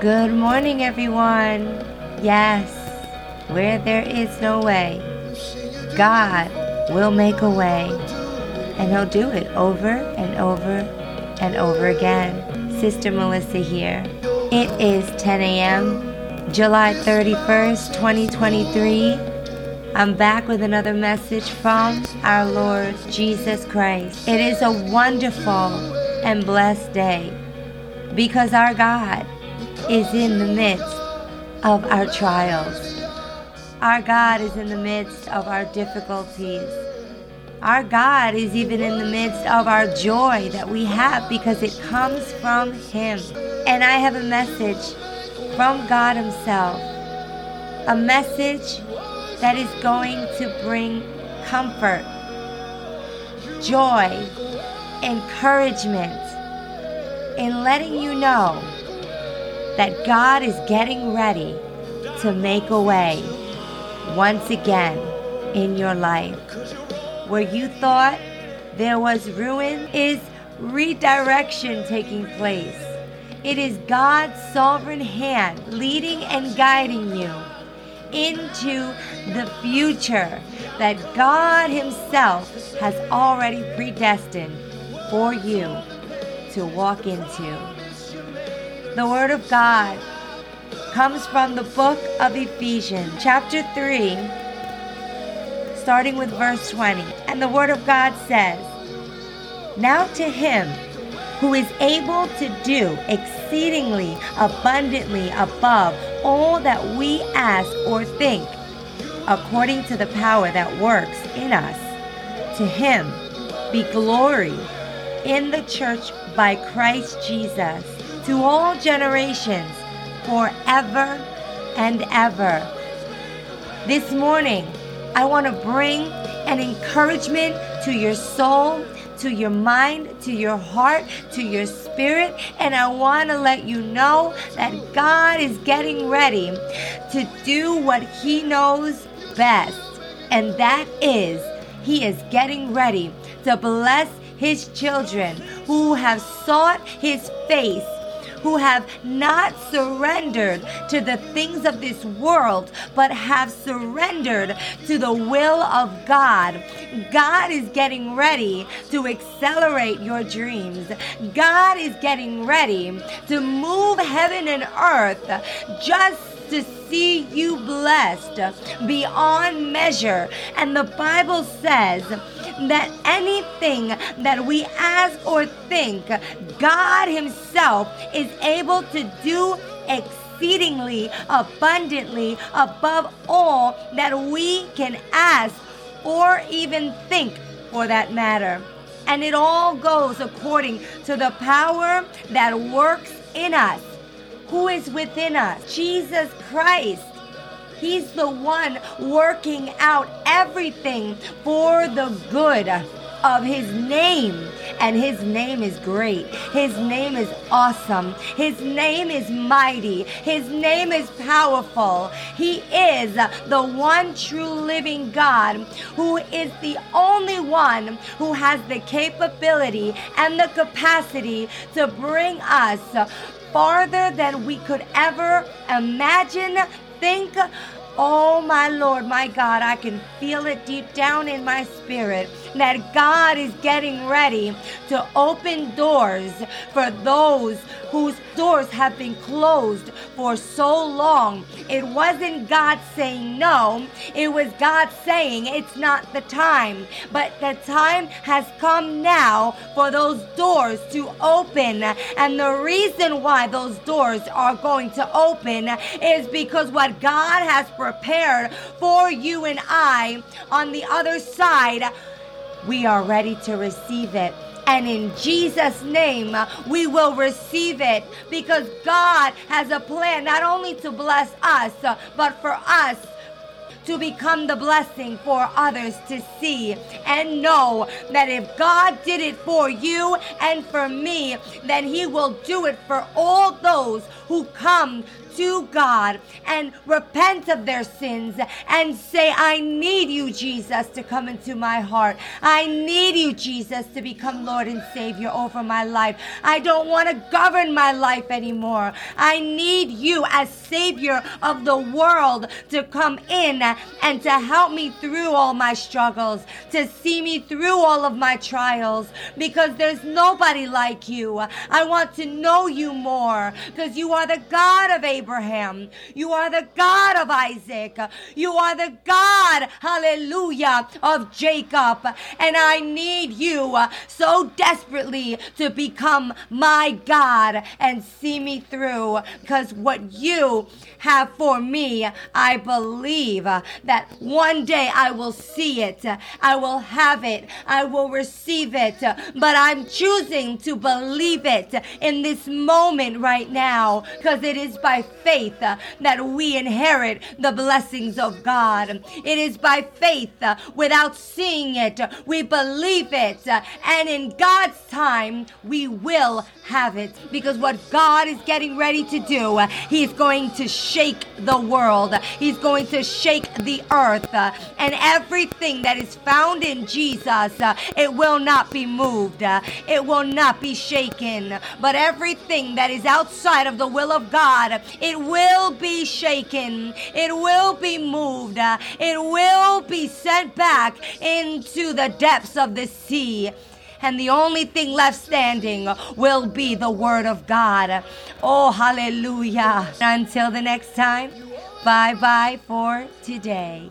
Good morning, everyone. Yes, where there is no way, God will make a way, and He'll do it over and over and over again. Sister Melissa here. It is 10 a.m., July 31st, 2023. I'm back with another message from our Lord Jesus Christ. It is a wonderful and blessed day because our God is in the midst of our trials. Our God is in the midst of our difficulties. Our God is even in the midst of our joy that we have because it comes from Him. And I have a message from God Himself, a message that is going to bring comfort, joy, encouragement in letting you know that God is getting ready to make a way once again in your life. Where you thought there was ruin is redirection taking place. It is God's sovereign hand leading and guiding you into the future that God Himself has already predestined for you to walk into. The Word of God comes from the book of Ephesians, chapter 3, starting with verse 20. And the Word of God says, Now to Him who is able to do exceedingly abundantly above all that we ask or think, according to the power that works in us. To him be glory in the church by Christ Jesus to all generations forever and ever. This morning, I want to bring an encouragement to your soul to your mind, to your heart, to your spirit. And I want to let you know that God is getting ready to do what He knows best. And that is, He is getting ready to bless His children who have sought His face who have not surrendered to the things of this world, but have surrendered to the will of God. God is getting ready to accelerate your dreams. God is getting ready to move heaven and earth just to see you blessed beyond measure. And the Bible says that anything that we ask or think, God Himself is able to do exceedingly abundantly above all that we can ask or even think for that matter. And it all goes according to the power that works in us who is within us? Jesus Christ. He's the one working out everything for the good of his name. And his name is great. His name is awesome. His name is mighty. His name is powerful. He is the one true living God who is the only one who has the capability and the capacity to bring us farther than we could ever imagine, think. Oh, my Lord, my God, I can feel it deep down in my spirit that God is getting ready to open doors for those whose doors have been closed for so long. It wasn't God saying no, it was God saying it's not the time. But the time has come now for those doors to open. And the reason why those doors are going to open is because what God has prepared for you and I on the other side we are ready to receive it. And in Jesus' name, uh, we will receive it because God has a plan not only to bless us, uh, but for us to become the blessing for others to see and know that if God did it for you and for me, then He will do it for all those who come to God and repent of their sins and say, I need you, Jesus, to come into my heart. I need you, Jesus, to become Lord and Savior over my life. I don't want to govern my life anymore. I need you as Savior of the world to come in and to help me through all my struggles, to see me through all of my trials, because there's nobody like you. I want to know you more because you are the God of Abraham. You are the God of Isaac. You are the God, hallelujah, of Jacob. And I need you so desperately to become my God and see me through because what you have for me, I believe that one day I will see it. I will have it. I will receive it. But I'm choosing to believe it in this moment right now because it is by faith uh, that we inherit the blessings of God. It is by faith uh, without seeing it. We believe it. Uh, and in God's time, we will have it because what God is getting ready to do, He's going to shake the world. He's going to shake the earth. And everything that is found in Jesus, it will not be moved. It will not be shaken. But everything that is outside of the will of God, it will be shaken. It will be moved. It will be sent back into the depths of the sea and the only thing left standing will be the Word of God. Oh, hallelujah. Until the next time, bye bye for today.